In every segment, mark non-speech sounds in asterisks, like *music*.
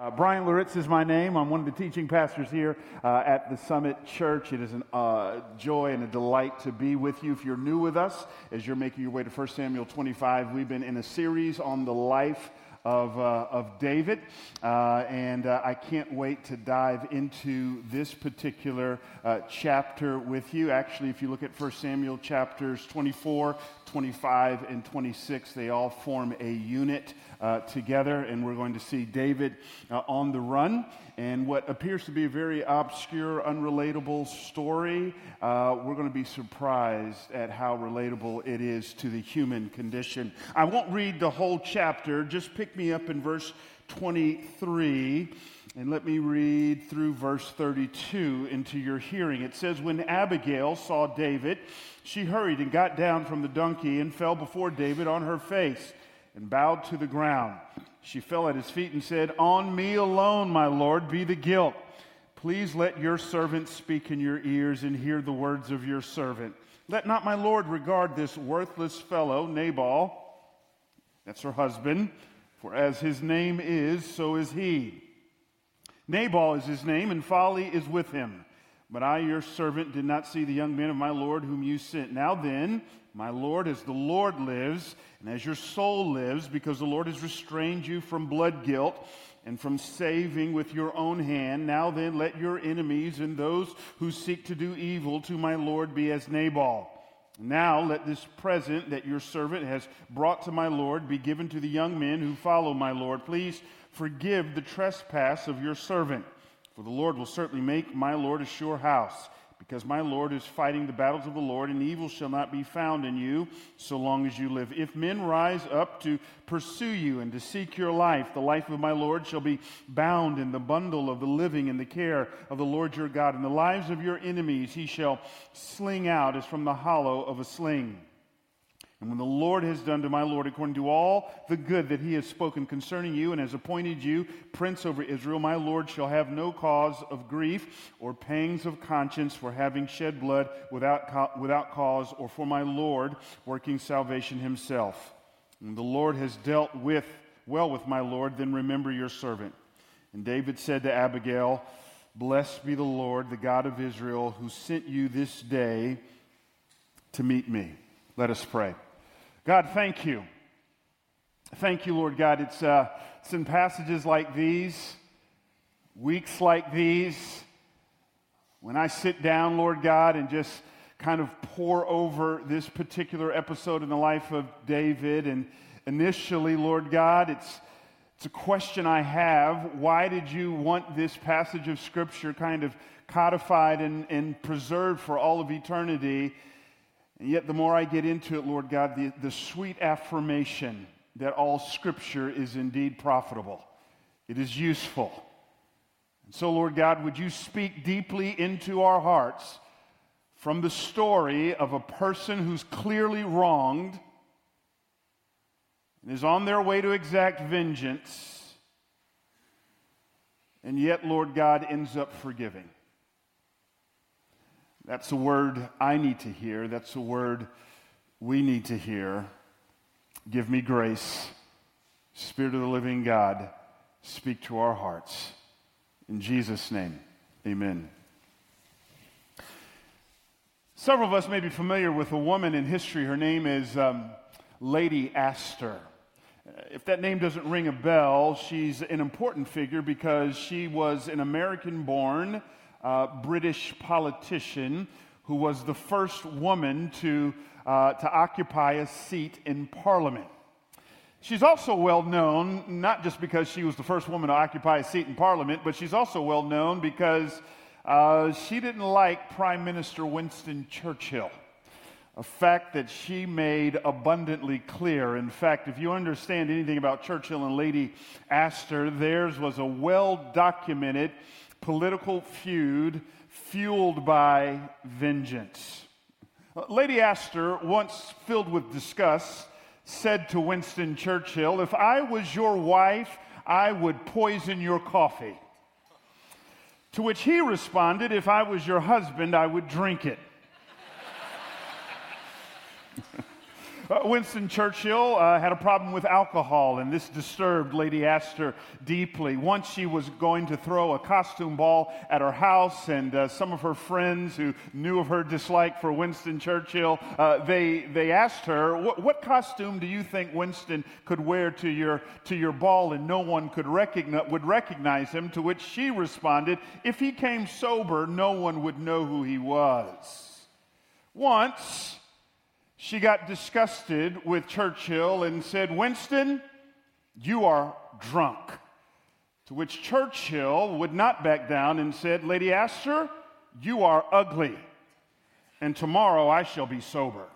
Uh, Bryan Loritts is my name. I'm one of the teaching pastors here uh, at the Summit Church. It is a uh, joy and a delight to be with you. If you're new with us, as you're making your way to 1 Samuel 25, we've been in a series on the life of, uh, of David. Uh, and uh, I can't wait to dive into this particular uh, chapter with you. Actually, if you look at 1 Samuel chapters 24, 25, and 26, they all form a unit uh, together. And we're going to see David uh, on the run and what appears to be a very obscure, unrelatable story, uh, we're going to be surprised at how relatable it is to the human condition. I won't read the whole chapter, just pick me up in verse 23. And let me read through verse 32 into your hearing. It says, When Abigail saw David, she hurried and got down from the donkey and fell before David on her face and bowed to the ground. She fell at his feet and said, On me alone, my Lord, be the guilt. Please let your servant speak in your ears and hear the words of your servant. Let not my Lord regard this worthless fellow, Nabal, that's her husband, for as his name is, so is he. Nabal is his name, and folly is with him. But I, your servant, did not see the young men of my Lord whom you sent. Now then, my Lord, as the Lord lives, and as your soul lives, because the Lord has restrained you from blood guilt and from saving with your own hand, now then let your enemies and those who seek to do evil to my Lord be as Nabal. Now let this present that your servant has brought to my Lord be given to the young men who follow my Lord. Please forgive the trespass of your servant, for the Lord will certainly make my Lord a sure house because my Lord is fighting the battles of the Lord, and evil shall not be found in you so long as you live. If men rise up to pursue you and to seek your life, the life of my Lord shall be bound in the bundle of the living in the care of the Lord your God. And the lives of your enemies he shall sling out as from the hollow of a sling. And when the Lord has done to my Lord according to all the good that he has spoken concerning you and has appointed you prince over Israel, my Lord shall have no cause of grief or pangs of conscience for having shed blood without, without cause, or for my Lord working salvation himself. And the Lord has dealt with well with my Lord, then remember your servant. And David said to Abigail, Blessed be the Lord, the God of Israel, who sent you this day to meet me. Let us pray. God, thank you. Thank you, Lord God. It's, uh, it's in passages like these, weeks like these, when I sit down, Lord God, and just kind of pore over this particular episode in the life of David. And initially, Lord God, it's, it's a question I have. Why did you want this passage of Scripture kind of codified and, and preserved for all of eternity? And yet, the more I get into it, Lord God, the, the sweet affirmation that all scripture is indeed profitable, it is useful. And so, Lord God, would you speak deeply into our hearts from the story of a person who's clearly wronged and is on their way to exact vengeance, and yet, Lord God, ends up forgiving. That's a word I need to hear. That's a word we need to hear. Give me grace. Spirit of the living God, speak to our hearts. In Jesus' name, amen. Several of us may be familiar with a woman in history. Her name is um, Lady Astor. If that name doesn't ring a bell, she's an important figure because she was an American born uh, British politician who was the first woman to, uh, to occupy a seat in Parliament. She's also well known, not just because she was the first woman to occupy a seat in Parliament, but she's also well known because uh, she didn't like Prime Minister Winston Churchill. A fact that she made abundantly clear. In fact, if you understand anything about Churchill and Lady Astor, theirs was a well documented political feud fueled by vengeance. Lady Astor, once filled with disgust, said to Winston Churchill, If I was your wife, I would poison your coffee. To which he responded, If I was your husband, I would drink it. Uh, Winston Churchill uh, had a problem with alcohol, and this disturbed Lady Astor deeply. Once she was going to throw a costume ball at her house, and uh, some of her friends who knew of her dislike for Winston Churchill, uh, they, they asked her, what, what costume do you think Winston could wear to your, to your ball? And no one could recognize, would recognize him, to which she responded, If he came sober, no one would know who he was. Once, she got disgusted with Churchill and said, Winston, you are drunk. To which Churchill would not back down and said, Lady Astor, you are ugly, and tomorrow I shall be sober.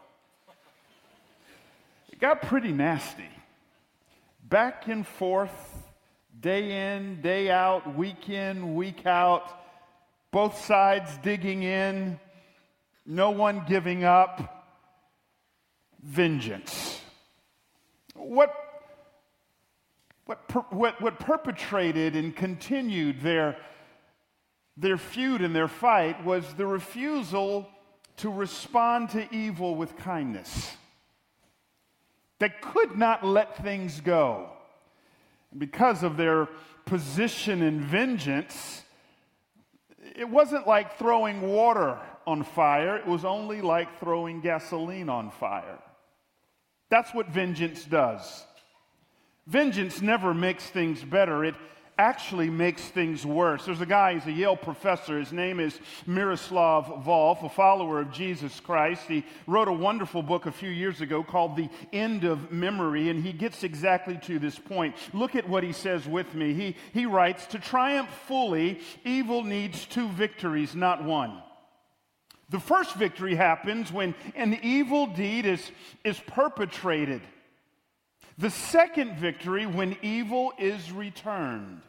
It got pretty nasty. Back and forth, day in, day out, week in, week out, both sides digging in, no one giving up vengeance. What, what, what, what perpetrated and continued their, their feud and their fight was the refusal to respond to evil with kindness. They could not let things go. Because of their position in vengeance, it wasn't like throwing water on fire, it was only like throwing gasoline on fire. That's what vengeance does. Vengeance never makes things better. It actually makes things worse. There's a guy, he's a Yale professor. His name is Miroslav Volf, a follower of Jesus Christ. He wrote a wonderful book a few years ago called The End of Memory, and he gets exactly to this point. Look at what he says with me. He, he writes To triumph fully, evil needs two victories, not one. The first victory happens when an evil deed is, is perpetrated. The second victory when evil is returned.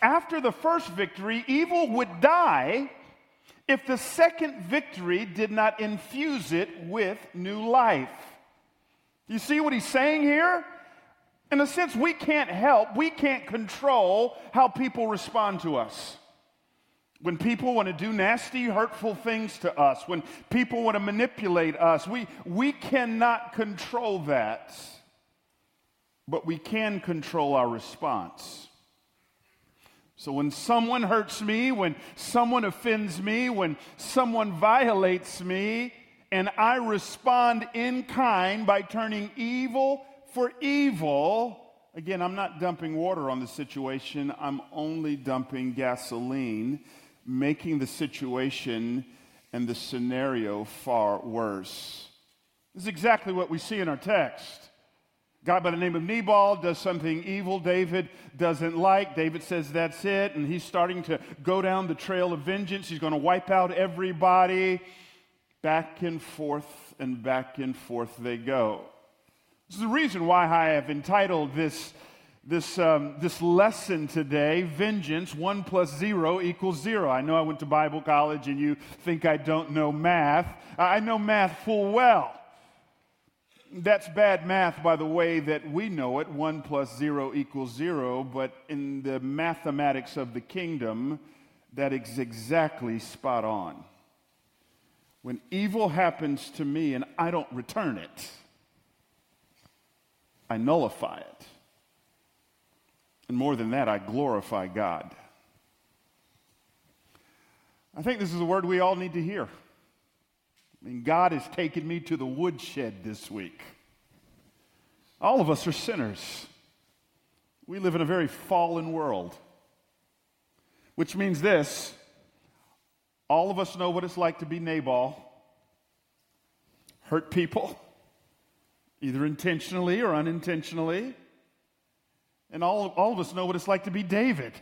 After the first victory, evil would die if the second victory did not infuse it with new life. You see what he's saying here? In a sense, we can't help, we can't control how people respond to us. When people want to do nasty, hurtful things to us, when people want to manipulate us, we, we cannot control that. But we can control our response. So when someone hurts me, when someone offends me, when someone violates me, and I respond in kind by turning evil for evil, again, I'm not dumping water on the situation, I'm only dumping gasoline making the situation and the scenario far worse. This is exactly what we see in our text. God by the name of Nabal does something evil David doesn't like. David says that's it, and he's starting to go down the trail of vengeance. He's going to wipe out everybody. Back and forth and back and forth they go. This is the reason why I have entitled this this, um, this lesson today vengeance, one plus zero equals zero. I know I went to Bible college and you think I don't know math. I know math full well. That's bad math by the way that we know it one plus zero equals zero, but in the mathematics of the kingdom, that is exactly spot on. When evil happens to me and I don't return it, I nullify it. And more than that, I glorify God. I think this is a word we all need to hear. I mean, God has taken me to the woodshed this week. All of us are sinners. We live in a very fallen world, which means this all of us know what it's like to be Nabal, hurt people, either intentionally or unintentionally. And all, all of us know what it's like to be David.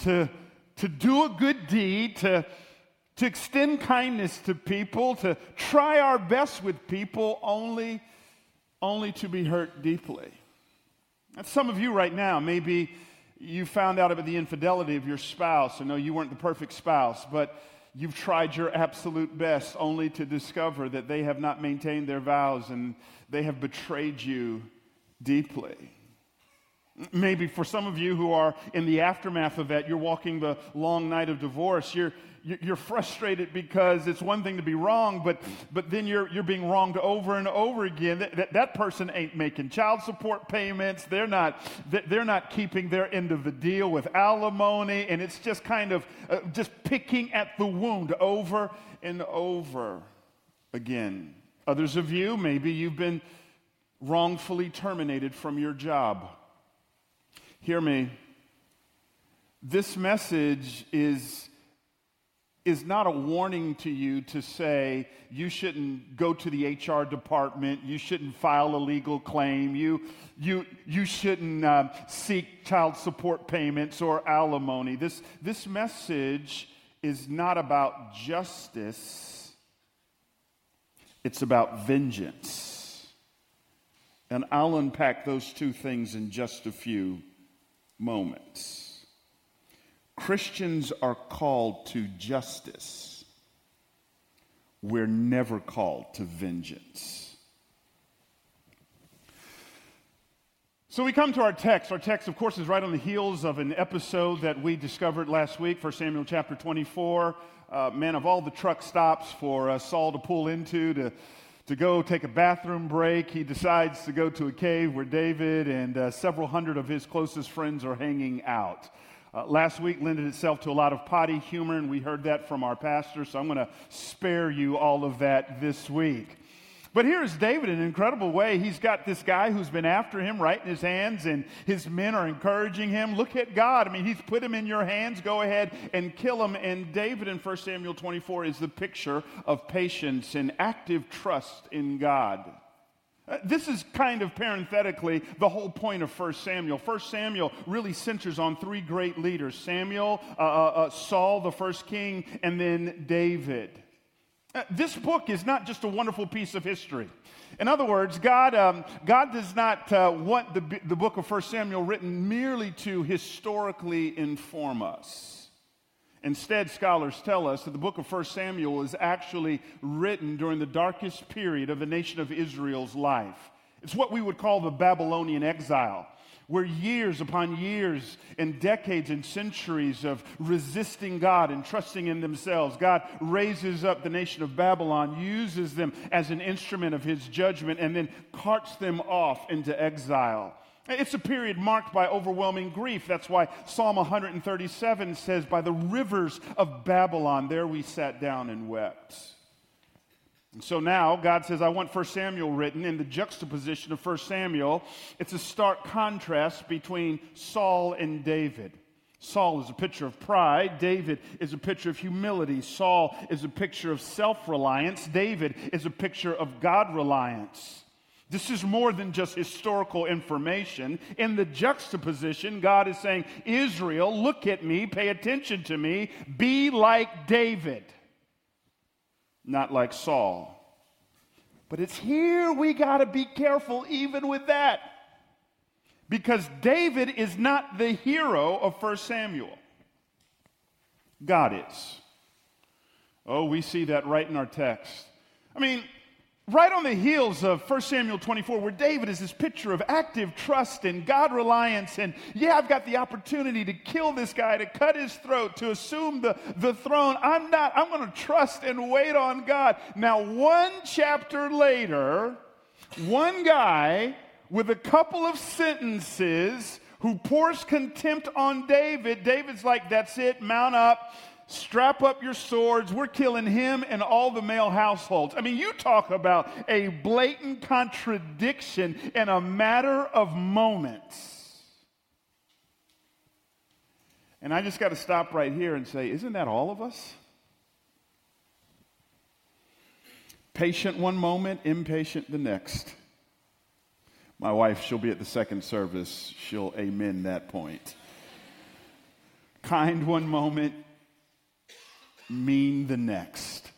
To, to do a good deed, to, to extend kindness to people, to try our best with people, only, only to be hurt deeply. And some of you right now, maybe you found out about the infidelity of your spouse. I know you weren't the perfect spouse, but you've tried your absolute best only to discover that they have not maintained their vows and they have betrayed you deeply. Maybe for some of you who are in the aftermath of that, you're walking the long night of divorce. You're, you're frustrated because it's one thing to be wrong, but, but then you're, you're being wronged over and over again. That, that, that person ain't making child support payments. They're not, they're not keeping their end of the deal with alimony. And it's just kind of uh, just picking at the wound over and over again. Others of you, maybe you've been wrongfully terminated from your job. Hear me. This message is, is not a warning to you to say you shouldn't go to the HR department, you shouldn't file a legal claim, you, you, you shouldn't uh, seek child support payments or alimony. This, this message is not about justice, it's about vengeance. And I'll unpack those two things in just a few moments. Christians are called to justice. We're never called to vengeance. So we come to our text. Our text, of course, is right on the heels of an episode that we discovered last week, 1 Samuel chapter 24. Uh, man, of all the truck stops for uh, Saul to pull into to, to go take a bathroom break, he decides to go to a cave where David and uh, several hundred of his closest friends are hanging out. Uh, last week lended itself to a lot of potty humor, and we heard that from our pastor, so I'm going to spare you all of that this week. But here's David in an incredible way. He's got this guy who's been after him right in his hands, and his men are encouraging him. Look at God. I mean, he's put him in your hands. Go ahead and kill him. And David in 1 Samuel 24 is the picture of patience and active trust in God. Uh, this is kind of parenthetically the whole point of 1 Samuel. 1 Samuel really centers on three great leaders Samuel, uh, uh, uh, Saul, the first king, and then David. Uh, this book is not just a wonderful piece of history. In other words, God, um, God does not uh, want the, the book of 1 Samuel written merely to historically inform us. Instead, scholars tell us that the book of 1 Samuel is actually written during the darkest period of the nation of Israel's life. It's what we would call the Babylonian exile, where years upon years and decades and centuries of resisting God and trusting in themselves, God raises up the nation of Babylon, uses them as an instrument of his judgment, and then carts them off into exile. It's a period marked by overwhelming grief. That's why Psalm 137 says, By the rivers of Babylon, there we sat down and wept. And so now God says, I want 1 Samuel written in the juxtaposition of 1 Samuel. It's a stark contrast between Saul and David. Saul is a picture of pride. David is a picture of humility. Saul is a picture of self reliance. David is a picture of God reliance. This is more than just historical information. In the juxtaposition, God is saying, Israel, look at me, pay attention to me, be like David, not like Saul. But it's here we got to be careful even with that. Because David is not the hero of 1 Samuel. God is. Oh, we see that right in our text. I mean, right on the heels of 1 Samuel 24, where David is this picture of active trust and God reliance, and yeah, I've got the opportunity to kill this guy, to cut his throat, to assume the, the throne. I'm not, I'm going to trust and wait on God. Now, one chapter later, one guy with a couple of sentences who pours contempt on David, David's like, that's it, mount up strap up your swords. We're killing him and all the male households. I mean, you talk about a blatant contradiction in a matter of moments. And I just got to stop right here and say, isn't that all of us? Patient one moment, impatient the next. My wife, she'll be at the second service. She'll amen that point. Kind one moment, mean the next.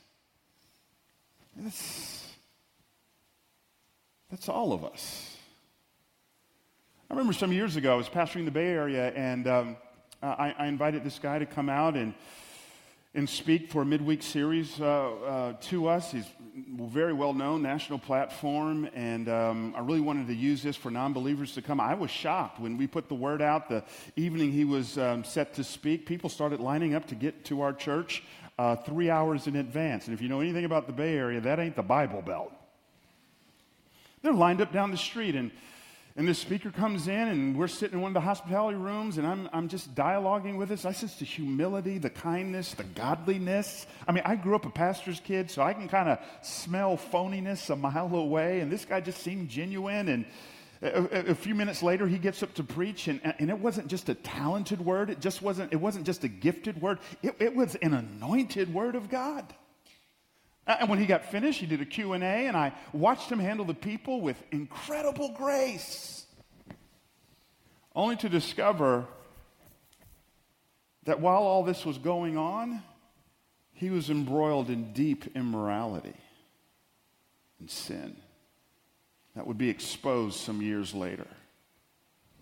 That's, that's all of us. I remember some years ago, I was pastoring the Bay Area, and um, I, I, invited this guy to come out and, and speak for a midweek series uh, uh, to us. He's very well known, national platform, and um, I really wanted to use this for non believers to come. I was shocked when we put the word out the evening he was um, set to speak. People started lining up to get to our church. uh, three hours in advance. And if you know anything about the Bay Area, that ain't the Bible Belt. They're lined up down the street, and, and this speaker comes in, and we're sitting in one of the hospitality rooms, and I'm, I'm just dialoguing with us. I sense the humility, the kindness, the godliness. I mean, I grew up a pastor's kid, so I can kind of smell phoniness a mile away, and this guy just seemed genuine. And a, a, few minutes later, he gets up to preach, and, and it wasn't just a talented word. It just wasn't, it wasn't just a gifted word. It, it was an anointed word of God. Uh, and when he got finished, he did a Q&A, and I watched him handle the people with incredible grace. Only to discover that while all this was going on, he was embroiled in deep immorality and sin that would be exposed some years later.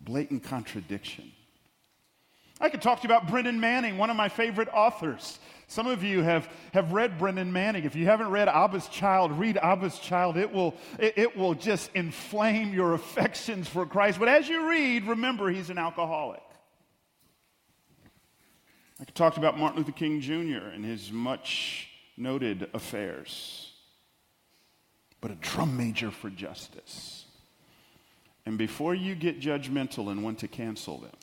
Blatant contradiction. I could talk to you about Brennan Manning, one of my favorite authors. Some of you have, have read Brennan Manning. If you haven't read Abba's Child, read Abba's Child. It will, it, it will just inflame your affections for Christ. But as you read, remember he's an alcoholic. I talked about Martin Luther King Jr. and his much noted affairs but a drum major for justice. And before you get judgmental and want to cancel them,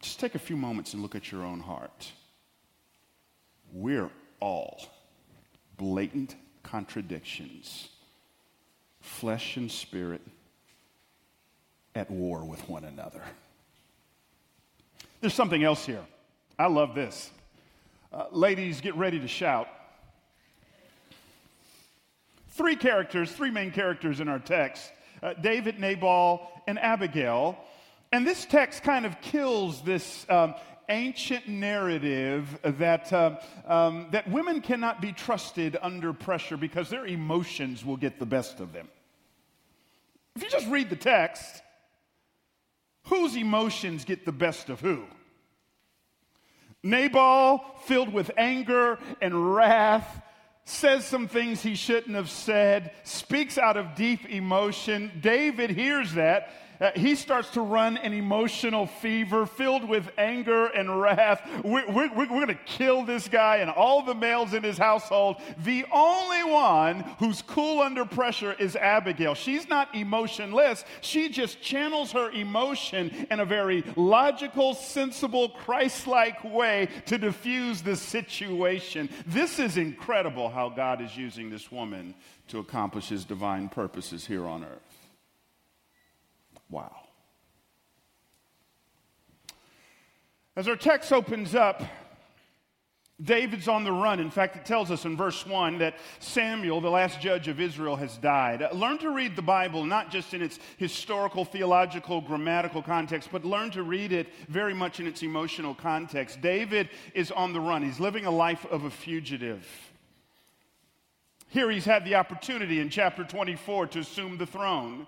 just take a few moments and look at your own heart. We're all blatant contradictions, flesh and spirit at war with one another. There's something else here. I love this. Uh, ladies, get ready to shout three characters, three main characters in our text uh, David, Nabal, and Abigail. And this text kind of kills this um, ancient narrative that, uh, um, that women cannot be trusted under pressure because their emotions will get the best of them. If you just read the text, whose emotions get the best of who? Nabal, filled with anger and wrath, says some things he shouldn't have said, speaks out of deep emotion. David hears that uh, he starts to run an emotional fever filled with anger and wrath. We're, we're, we're going to kill this guy and all the males in his household. The only one who's cool under pressure is Abigail. She's not emotionless, she just channels her emotion in a very logical, sensible, Christ like way to diffuse the situation. This is incredible how God is using this woman to accomplish his divine purposes here on earth. Wow. As our text opens up, David's on the run. In fact, it tells us in verse 1 that Samuel, the last judge of Israel, has died. Uh, learn to read the Bible not just in its historical, theological, grammatical context, but learn to read it very much in its emotional context. David is on the run, he's living a life of a fugitive. Here he's had the opportunity in chapter 24 to assume the throne.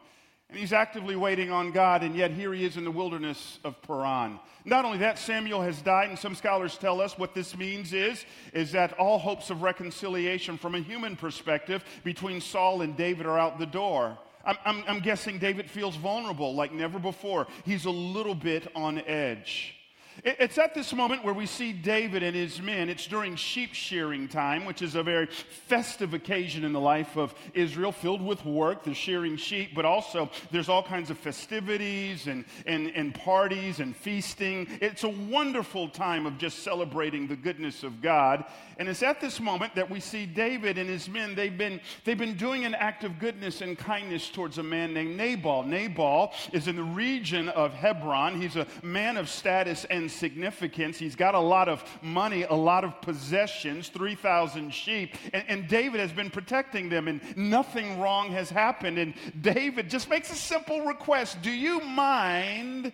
And he's actively waiting on God, and yet here he is in the wilderness of Paran. Not only that, Samuel has died, and some scholars tell us what this means is, is that all hopes of reconciliation from a human perspective between Saul and David are out the door. I'm, I'm, I'm guessing David feels vulnerable like never before. He's a little bit on edge. It's at this moment where we see David and his men. It's during sheep shearing time, which is a very festive occasion in the life of Israel, filled with work. They're shearing sheep, but also there's all kinds of festivities and, and, and parties and feasting. It's a wonderful time of just celebrating the goodness of God. And it's at this moment that we see David and his men. They've been, they've been doing an act of goodness and kindness towards a man named Nabal. Nabal is in the region of Hebron. He's a man of status and significance. He's got a lot of money, a lot of possessions, 3,000 sheep, and, and David has been protecting them, and nothing wrong has happened. And David just makes a simple request Do you mind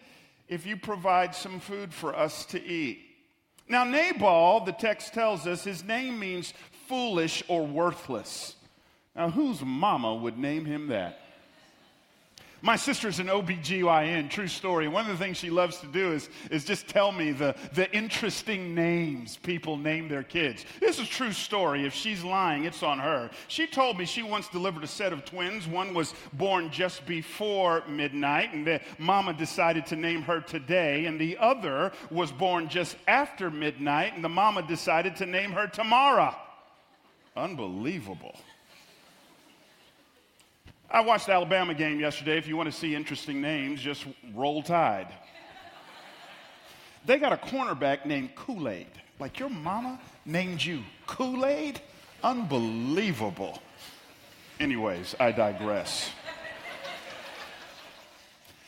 if you provide some food for us to eat? Now, Nabal, the text tells us, his name means foolish or worthless. Now, whose mama would name him that? My sister's an OBGYN, true story. One of the things she loves to do is, is just tell me the, the interesting names people name their kids. This is a true story. If she's lying, it's on her. She told me she once delivered a set of twins. One was born just before midnight, and the mama decided to name her today, and the other was born just after midnight, and the mama decided to name her tomorrow. Unbelievable. I watched the Alabama game yesterday. If you want to see interesting names, just roll tide. They got a cornerback named Kool Aid. Like your mama named you Kool Aid? Unbelievable. Anyways, I digress.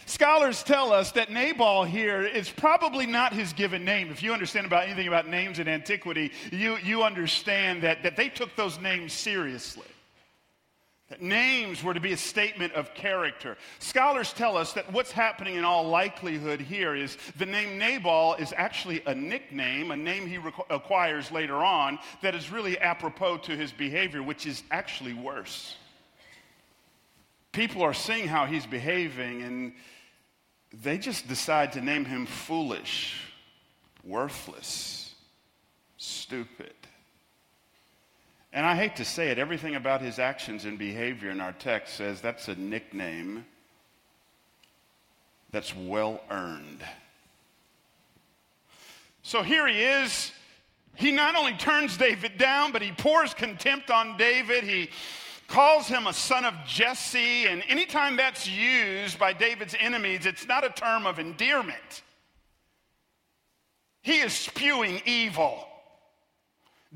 Scholars tell us that Nabal here is probably not his given name. If you understand about anything about names in antiquity, you, you understand that, that they took those names seriously. That names were to be a statement of character. Scholars tell us that what's happening in all likelihood here is the name Nabal is actually a nickname, a name he requ- acquires later on, that is really apropos to his behavior, which is actually worse. People are seeing how he's behaving, and they just decide to name him foolish, worthless, stupid. And I hate to say it, everything about his actions and behavior in our text says that's a nickname that's well earned. So here he is. He not only turns David down, but he pours contempt on David. He calls him a son of Jesse. And anytime that's used by David's enemies, it's not a term of endearment. He is spewing evil.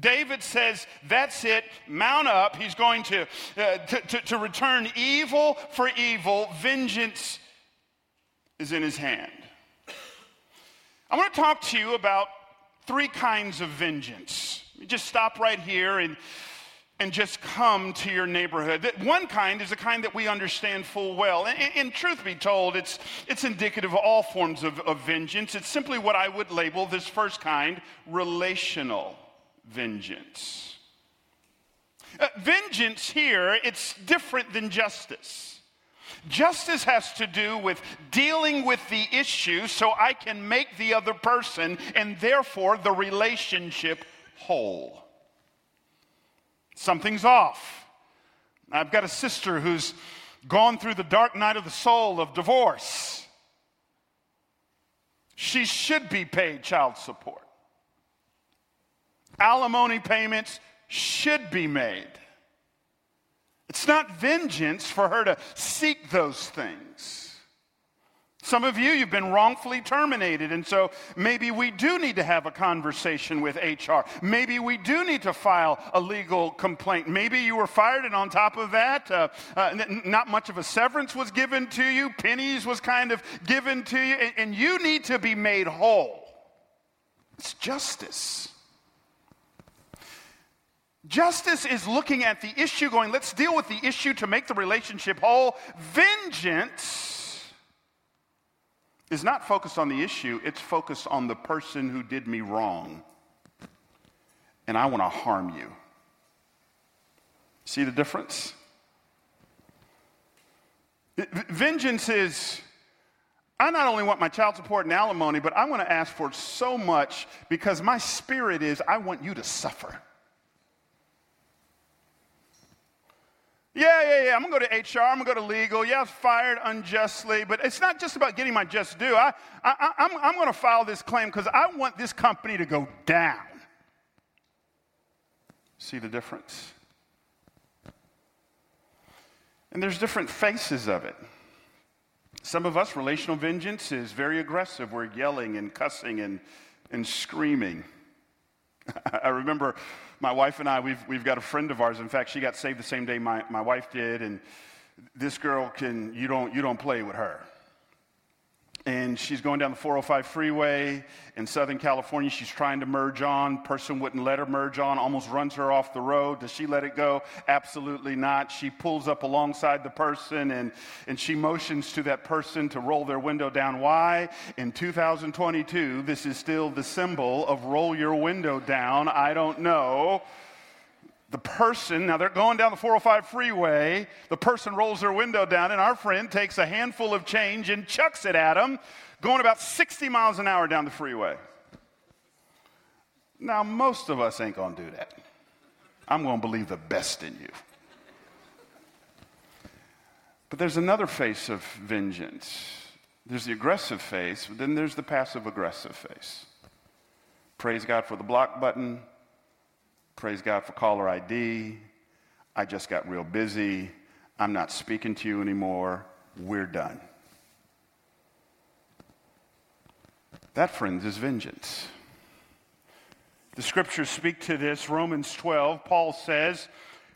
David says, That's it, mount up. He's going to, uh, to, to, to return evil for evil. Vengeance is in his hand. I want to talk to you about three kinds of vengeance. Just stop right here and, and just come to your neighborhood. One kind is the kind that we understand full well. And, and truth be told, it's, it's indicative of all forms of, of vengeance. It's simply what I would label this first kind relational vengeance. Uh, vengeance here, it's different than justice. Justice has to do with dealing with the issue so I can make the other person and therefore the relationship whole. Something's off. I've got a sister who's gone through the dark night of the soul of divorce. She should be paid child support alimony payments should be made. It's not vengeance for her to seek those things. Some of you, you've been wrongfully terminated, and so maybe we do need to have a conversation with HR. Maybe we do need to file a legal complaint. Maybe you were fired, and on top of that, uh, uh, n- not much of a severance was given to you, pennies was kind of given to you, and, and you need to be made whole. It's justice. Justice is looking at the issue, going, let's deal with the issue to make the relationship whole. Vengeance is not focused on the issue, it's focused on the person who did me wrong. And I want to harm you. See the difference? Vengeance is, I not only want my child support and alimony, but I want to ask for so much because my spirit is, I want you to suffer. Yeah, yeah, yeah. I'm going to go to HR. I'm going to go to legal. Yeah, I was fired unjustly. But it's not just about getting my just due. I, I, I'm, I'm going to file this claim because I want this company to go down. See the difference? And there's different faces of it. Some of us, relational vengeance is very aggressive. We're yelling and cussing and, and screaming. *laughs* I remember my wife and I, we've, we've got a friend of ours. In fact, she got saved the same day my, my wife did. And this girl can, you don't, you don't play with her and she's going down the 405 freeway in Southern California. She's trying to merge on. Person wouldn't let her merge on, almost runs her off the road. Does she let it go? Absolutely not. She pulls up alongside the person and, and she motions to that person to roll their window down. Why? In 2022, this is still the symbol of roll your window down. I don't know. The person, now they're going down the 405 freeway, the person rolls their window down, and our friend takes a handful of change and chucks it at them, going about 60 miles an hour down the freeway. Now, most of us ain't gonna do that. I'm gonna believe the best in you. But there's another face of vengeance. There's the aggressive face, but then there's the passive aggressive face. Praise God for the block button. Praise God for caller ID. I just got real busy. I'm not speaking to you anymore. We're done. That, friends, is vengeance. The scriptures speak to this. Romans 12, Paul says,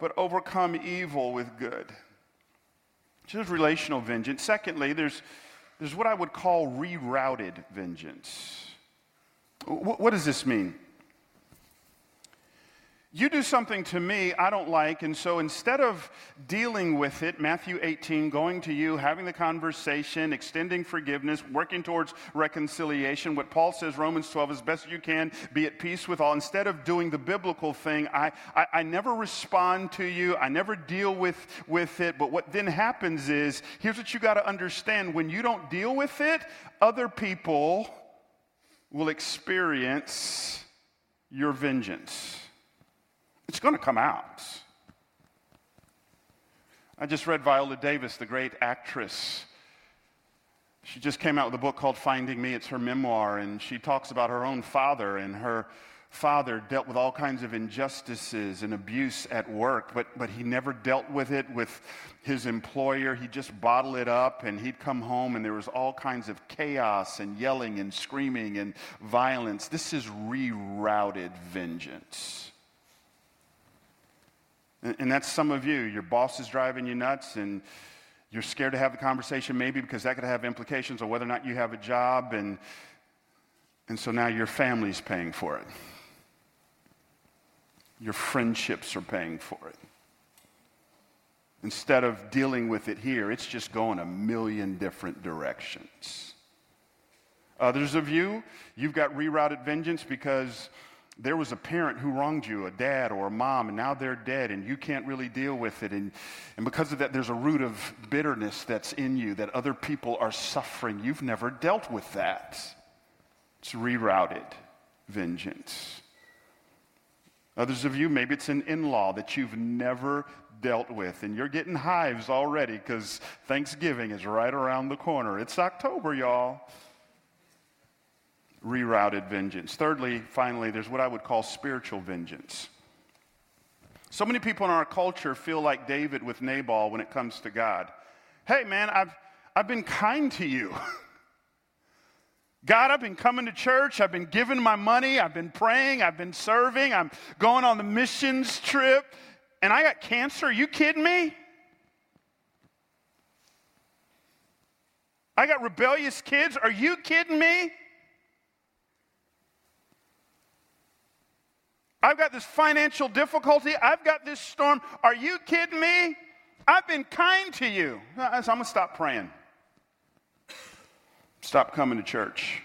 but overcome evil with good. So there's relational vengeance. Secondly, there's, there's what I would call rerouted vengeance. what, what does this mean? You do something to me I don't like, and so instead of dealing with it, Matthew 18, going to you, having the conversation, extending forgiveness, working towards reconciliation, what Paul says, Romans 12, as best you can, be at peace with all. Instead of doing the biblical thing, I, I, I never respond to you, I never deal with, with it. But what then happens is here's what you got to understand when you don't deal with it, other people will experience your vengeance. It's going to come out. I just read Viola Davis, the great actress. She just came out with a book called Finding Me. It's her memoir, and she talks about her own father and her father dealt with all kinds of injustices and abuse at work, but, but he never dealt with it with his employer. He just bottled it up, and he'd come home, and there was all kinds of chaos and yelling and screaming and violence. This is rerouted vengeance. And that's some of you. Your boss is driving you nuts, and you're scared to have the conversation, maybe because that could have implications on whether or not you have a job. And, and so now your family's paying for it. Your friendships are paying for it. Instead of dealing with it here, it's just going a million different directions. Others of you, you've got rerouted vengeance because there was a parent who wronged you, a dad or a mom, and now they're dead and you can't really deal with it. And, and because of that, there's a root of bitterness that's in you that other people are suffering. You've never dealt with that. It's rerouted vengeance. Others of you, maybe it's an in law that you've never dealt with, and you're getting hives already because Thanksgiving is right around the corner. It's October, y'all rerouted vengeance. Thirdly, finally, there's what I would call spiritual vengeance. So many people in our culture feel like David with Nabal when it comes to God. Hey, man, I've, I've been kind to you. *laughs* God, I've been coming to church. I've been giving my money. I've been praying. I've been serving. I'm going on the missions trip. And I got cancer. Are you kidding me? I got rebellious kids. Are you kidding me? I've got this financial difficulty. I've got this storm. Are you kidding me? I've been kind to you. So I'm going to stop praying. Stop coming to church.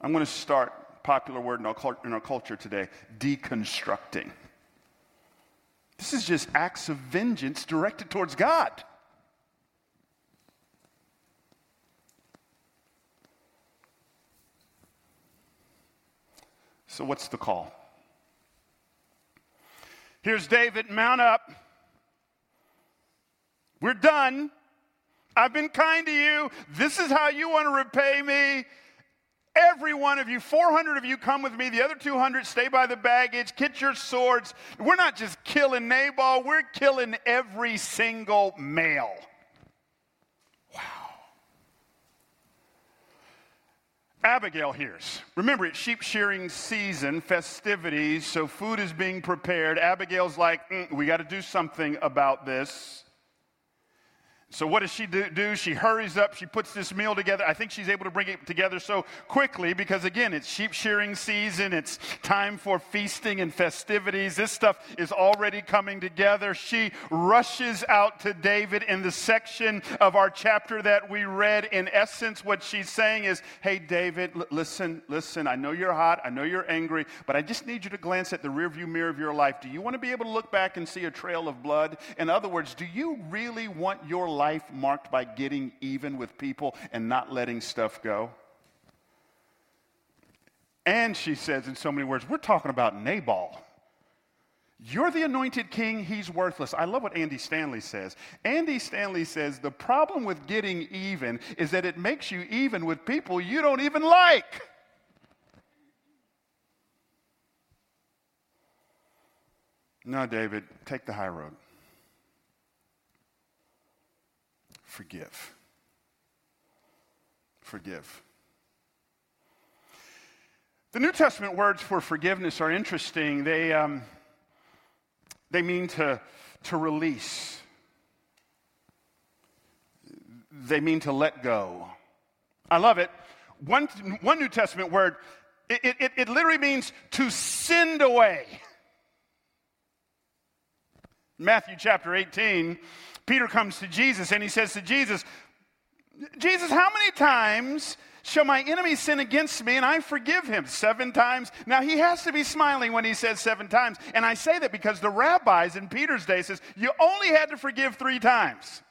I'm going to start, popular word in our, in our culture today, deconstructing. This is just acts of vengeance directed towards God. So, what's the call? Here's David, mount up. We're done. I've been kind to you. This is how you want to repay me. Every one of you, 400 of you, come with me. The other 200 stay by the baggage. Get your swords. We're not just killing Nabal, we're killing every single male. Abigail hears. Remember, it's sheep shearing season, festivities, so food is being prepared. Abigail's like, mm, we got to do something about this. So, what does she do, She hurries up, she puts this meal together. I think she's able to bring it together so quickly because, again, it's sheep shearing season, it's time for feasting and festivities. This stuff is already coming together. She rushes out to David in the section of our chapter that we read. In essence, what she's saying is, Hey, David, l- listen, listen, I know you're hot, I know you're angry, but I just need you to glance at the rearview mirror of your life. Do you want to be able to look back and see a trail of blood? In other words, do you really want your life marked by getting even with people and not letting stuff go? And she says in so many words, we're talking about Nabal. You're the anointed king, he's worthless. I love what Andy Stanley says. Andy Stanley says the problem with getting even is that it makes you even with people you don't even like. No, David, take the high road. Forgive. Forgive. The New Testament words for forgiveness are interesting. They, um, they mean to, to release, they mean to let go. I love it. One, one New Testament word, it, it, it literally means to send away. Matthew chapter 18, Peter comes to Jesus and he says to Jesus, Jesus, how many times shall my enemy sin against me and I forgive him? Seven times? Now he has to be smiling when he says seven times. And I say that because the rabbis in Peter's day says you only had to forgive three times.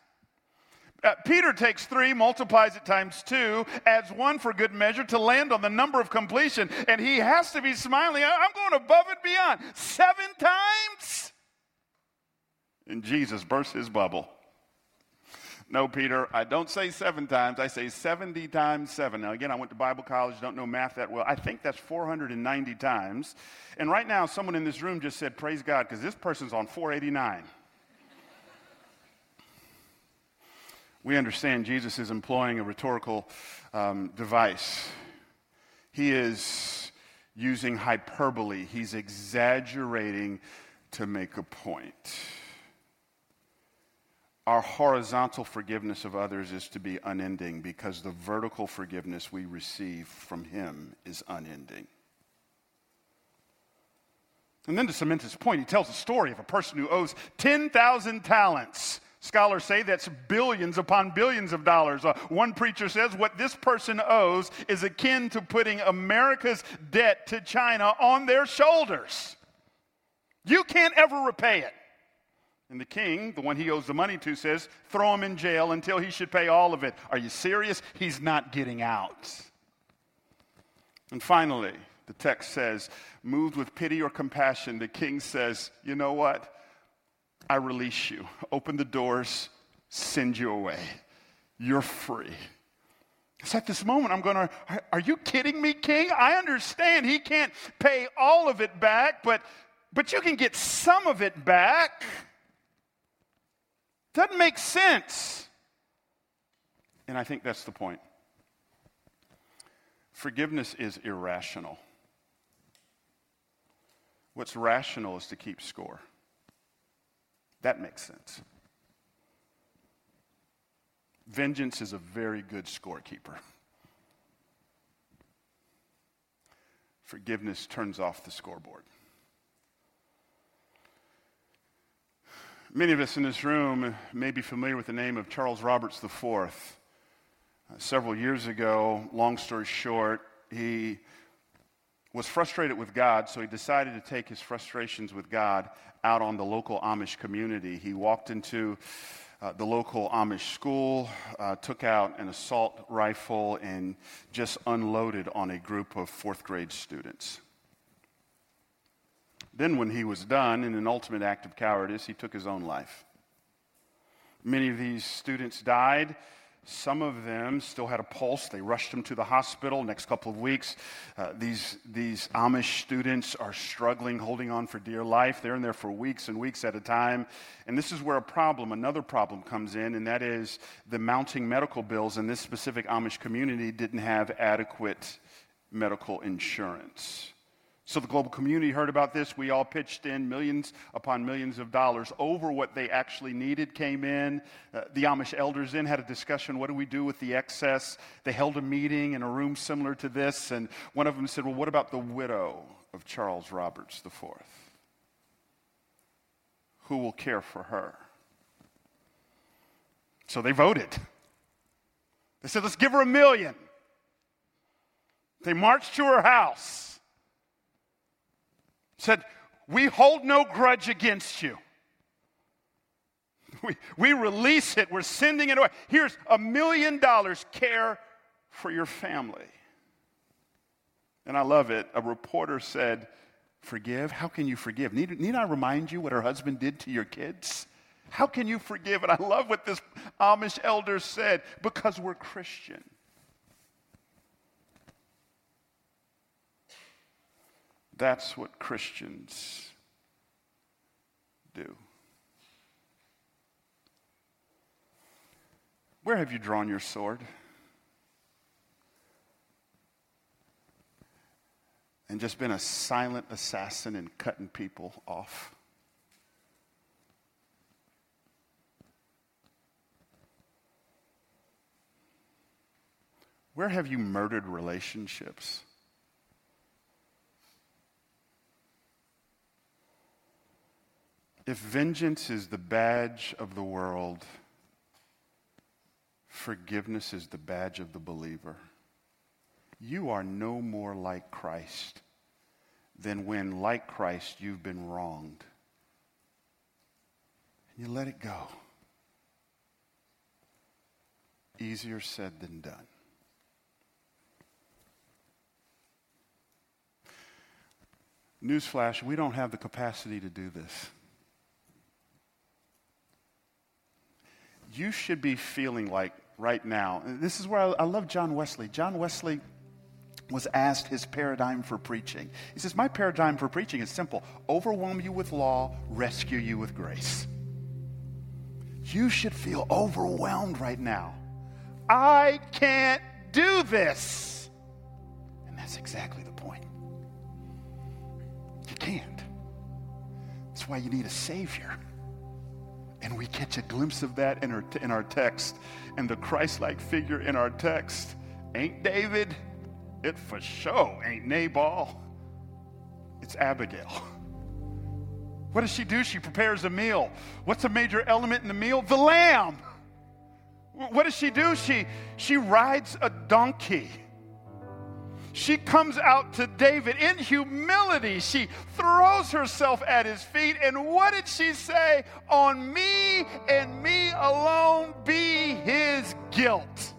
Uh, Peter takes three, multiplies it times two, adds one for good measure to land on the number of completion, and he has to be smiling. I'm going above and beyond. Seven times? And Jesus burst his bubble. No, Peter, I don't say seven times. I say 70 times seven. Now, again, I went to Bible college, don't know math that well. I think that's 490 times. And right now, someone in this room just said, Praise God, because this person's on 489. we understand Jesus is employing a rhetorical um, device. He is using hyperbole, he's exaggerating to make a point. Our horizontal forgiveness of others is to be unending because the vertical forgiveness we receive from Him is unending. And then to cement his point, he tells a story of a person who owes 10,000 talents. Scholars say that's billions upon billions of dollars. Uh, one preacher says what this person owes is akin to putting America's debt to China on their shoulders. You can't ever repay it. And the king, the one he owes the money to, says, throw him in jail until he should pay all of it. Are you serious? He's not getting out. And finally, the text says, moved with pity or compassion, the king says, You know what? I release you. Open the doors, send you away. You're free. It's at this moment I'm going to, are you kidding me, king? I understand he can't pay all of it back, but, but you can get some of it back. Doesn't make sense. And I think that's the point. Forgiveness is irrational. What's rational is to keep score. That makes sense. Vengeance is a very good scorekeeper. Forgiveness turns off the scoreboard. Many of us in this room may be familiar with the name of Charles Roberts IV. Uh, several years ago, long story short, he was frustrated with God, so he decided to take his frustrations with God out on the local Amish community. He walked into uh, the local Amish school, uh, took out an assault rifle, and just unloaded on a group of fourth grade students. Then, when he was done, in an ultimate act of cowardice, he took his own life. Many of these students died. Some of them still had a pulse. They rushed them to the hospital. Next couple of weeks, uh, these, these Amish students are struggling, holding on for dear life. They're in there for weeks and weeks at a time. And this is where a problem, another problem comes in, and that is the mounting medical bills in this specific Amish community didn't have adequate medical insurance. So the global community heard about this. We all pitched in millions upon millions of dollars over what they actually needed, came in. Uh, the Amish elders in had a discussion what do we do with the excess? They held a meeting in a room similar to this, and one of them said, Well, what about the widow of Charles Roberts IV? Who will care for her? So they voted. They said, Let's give her a million. They marched to her house said, We hold no grudge against you. We, we release it, we're sending it away. Here's a million dollars, care for your family. And I love it. A reporter said, Forgive? How can you forgive? Need, need I remind you what her husband did to your kids? How can you forgive? And I love what this Amish elder said because we're Christian. That's what Christians do. Where have you drawn your sword? And just been a silent assassin and cutting people off? Where have you murdered relationships? If vengeance is the badge of the world, forgiveness is the badge of the believer. You are no more like Christ than when, like Christ, you've been wronged. And you let it go. Easier said than done. Newsflash, we don't have the capacity to do this. You should be feeling like right now. This is where I, I love John Wesley. John Wesley was asked his paradigm for preaching. He says, My paradigm for preaching is simple overwhelm you with law, rescue you with grace. You should feel overwhelmed right now. I can't do this. And that's exactly the point. You can't. That's why you need a Savior. And we catch a glimpse of that in our, in our text. And the Christ like figure in our text ain't David, it for sure ain't Nabal, it's Abigail. *laughs* What does she do? She prepares a meal. What's a major element in the meal? The lamb. What does she do? She, she rides a donkey she comes out to David in humility. She throws herself at his feet. And what did she say? On me and me alone be his guilt.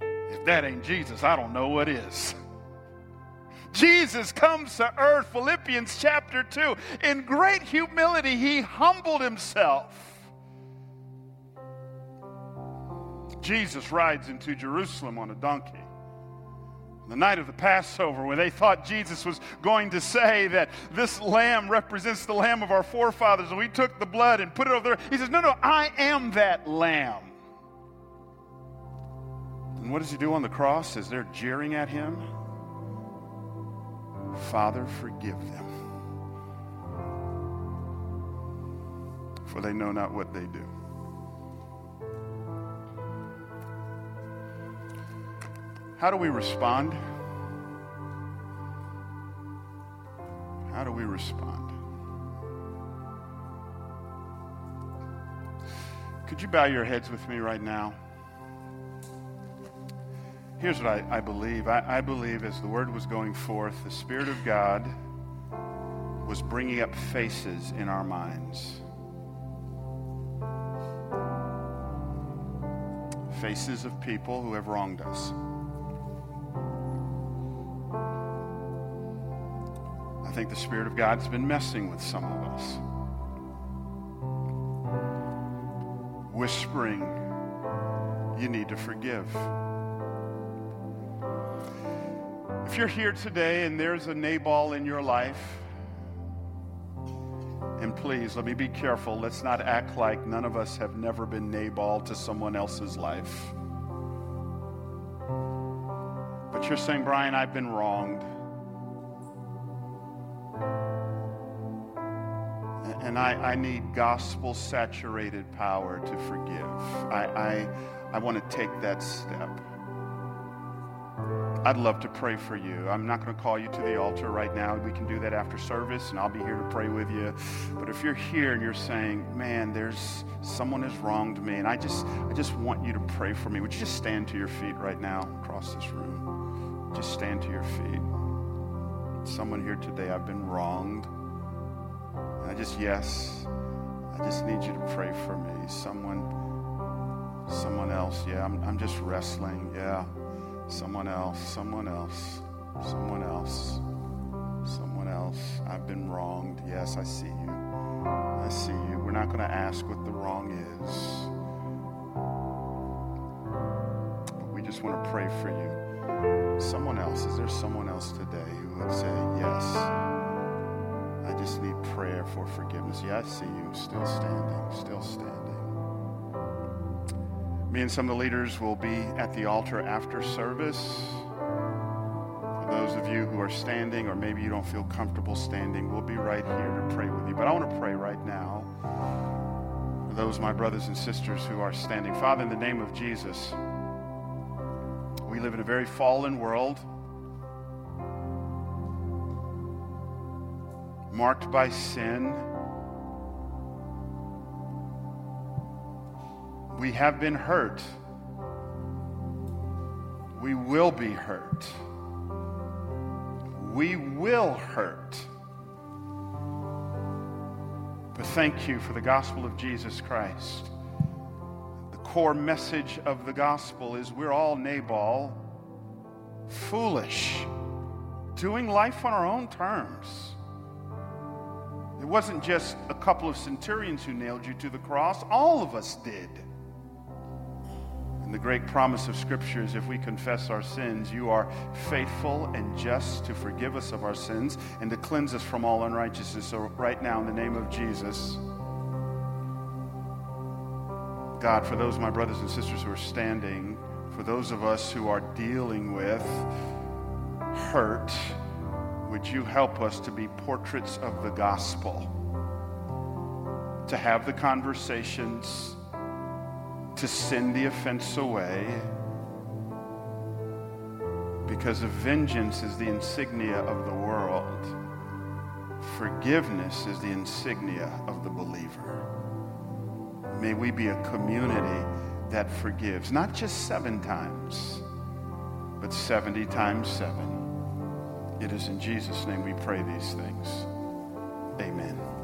If that ain't Jesus, I don't know what is. Jesus comes to earth, Philippians chapter 2. In great humility, he humbled himself. Jesus rides into Jerusalem on a donkey the night of the Passover, where they thought Jesus was going to say that this lamb represents the lamb of our forefathers, and we took the blood and put it over there. He says, No, no, I am that lamb. And what does he do on the cross as they're jeering at him? Father, forgive them, for they know not what they do. How do we respond? How do we respond? Could you bow your heads with me right now? Here's what I, I believe I, I believe as the word was going forth, the Spirit of God was bringing up faces in our minds. Faces of people who have wronged us. Think the Spirit of God's been messing with some of us. Whispering you need to forgive. If you're here today and there's a Nabal in your life, and please let me be careful, let's not act like none of us have never been Nabal to someone else's life. But you're saying, Bryan, I've been wronged. And I, I need gospel saturated power to forgive. I, I, I want to take that step. I'd love to pray for you. I'm not going to call you to the altar right now. We can do that after service, and I'll be here to pray with you. But if you're here and you're saying, "Man, there's someone has wronged me," and I just, I just want you to pray for me. Would you just stand to your feet right now across this room? Just stand to your feet. Someone here today, I've been wronged. Just, yes, I just need you to pray for me. Someone, someone else. Yeah, I'm, I'm just wrestling. Yeah. Someone else, someone else, someone else, someone else. I've been wronged. Yes, I see you. I see you. We're not going to ask what the wrong is. But we just want to pray for you. Someone else. Is there someone else today who would say, Yes, just need prayer for forgiveness? Yeah, I see you. Still standing, still standing. Me and some of the leaders will be at the altar after service. For those of you who are standing, or maybe you don't feel comfortable standing, we'll be right here to pray with you. But I want to pray right now for those, my brothers and sisters, who are standing. Father, in the name of Jesus, we live in a very fallen world. Marked by sin, We have been hurt. We will be hurt. We will hurt. But thank you for the gospel of Jesus Christ. The core message of the gospel is we're all Nabal, foolish, doing life on our own terms. It wasn't just a couple of centurions who nailed you to the cross, all of us did. And the great promise of Scripture is if we confess our sins, you are faithful and just to forgive us of our sins and to cleanse us from all unrighteousness. So, right now, in the name of Jesus, God, for those, my brothers and sisters who are standing, for those of us who are dealing with hurt, would you help us to be portraits of the gospel? To have the conversations to send the offense away because vengeance is the insignia of the world. Forgiveness is the insignia of the believer. May we be a community that forgives, not just seven times, but 70 times seven. It is in Jesus' name we pray these things. Amen.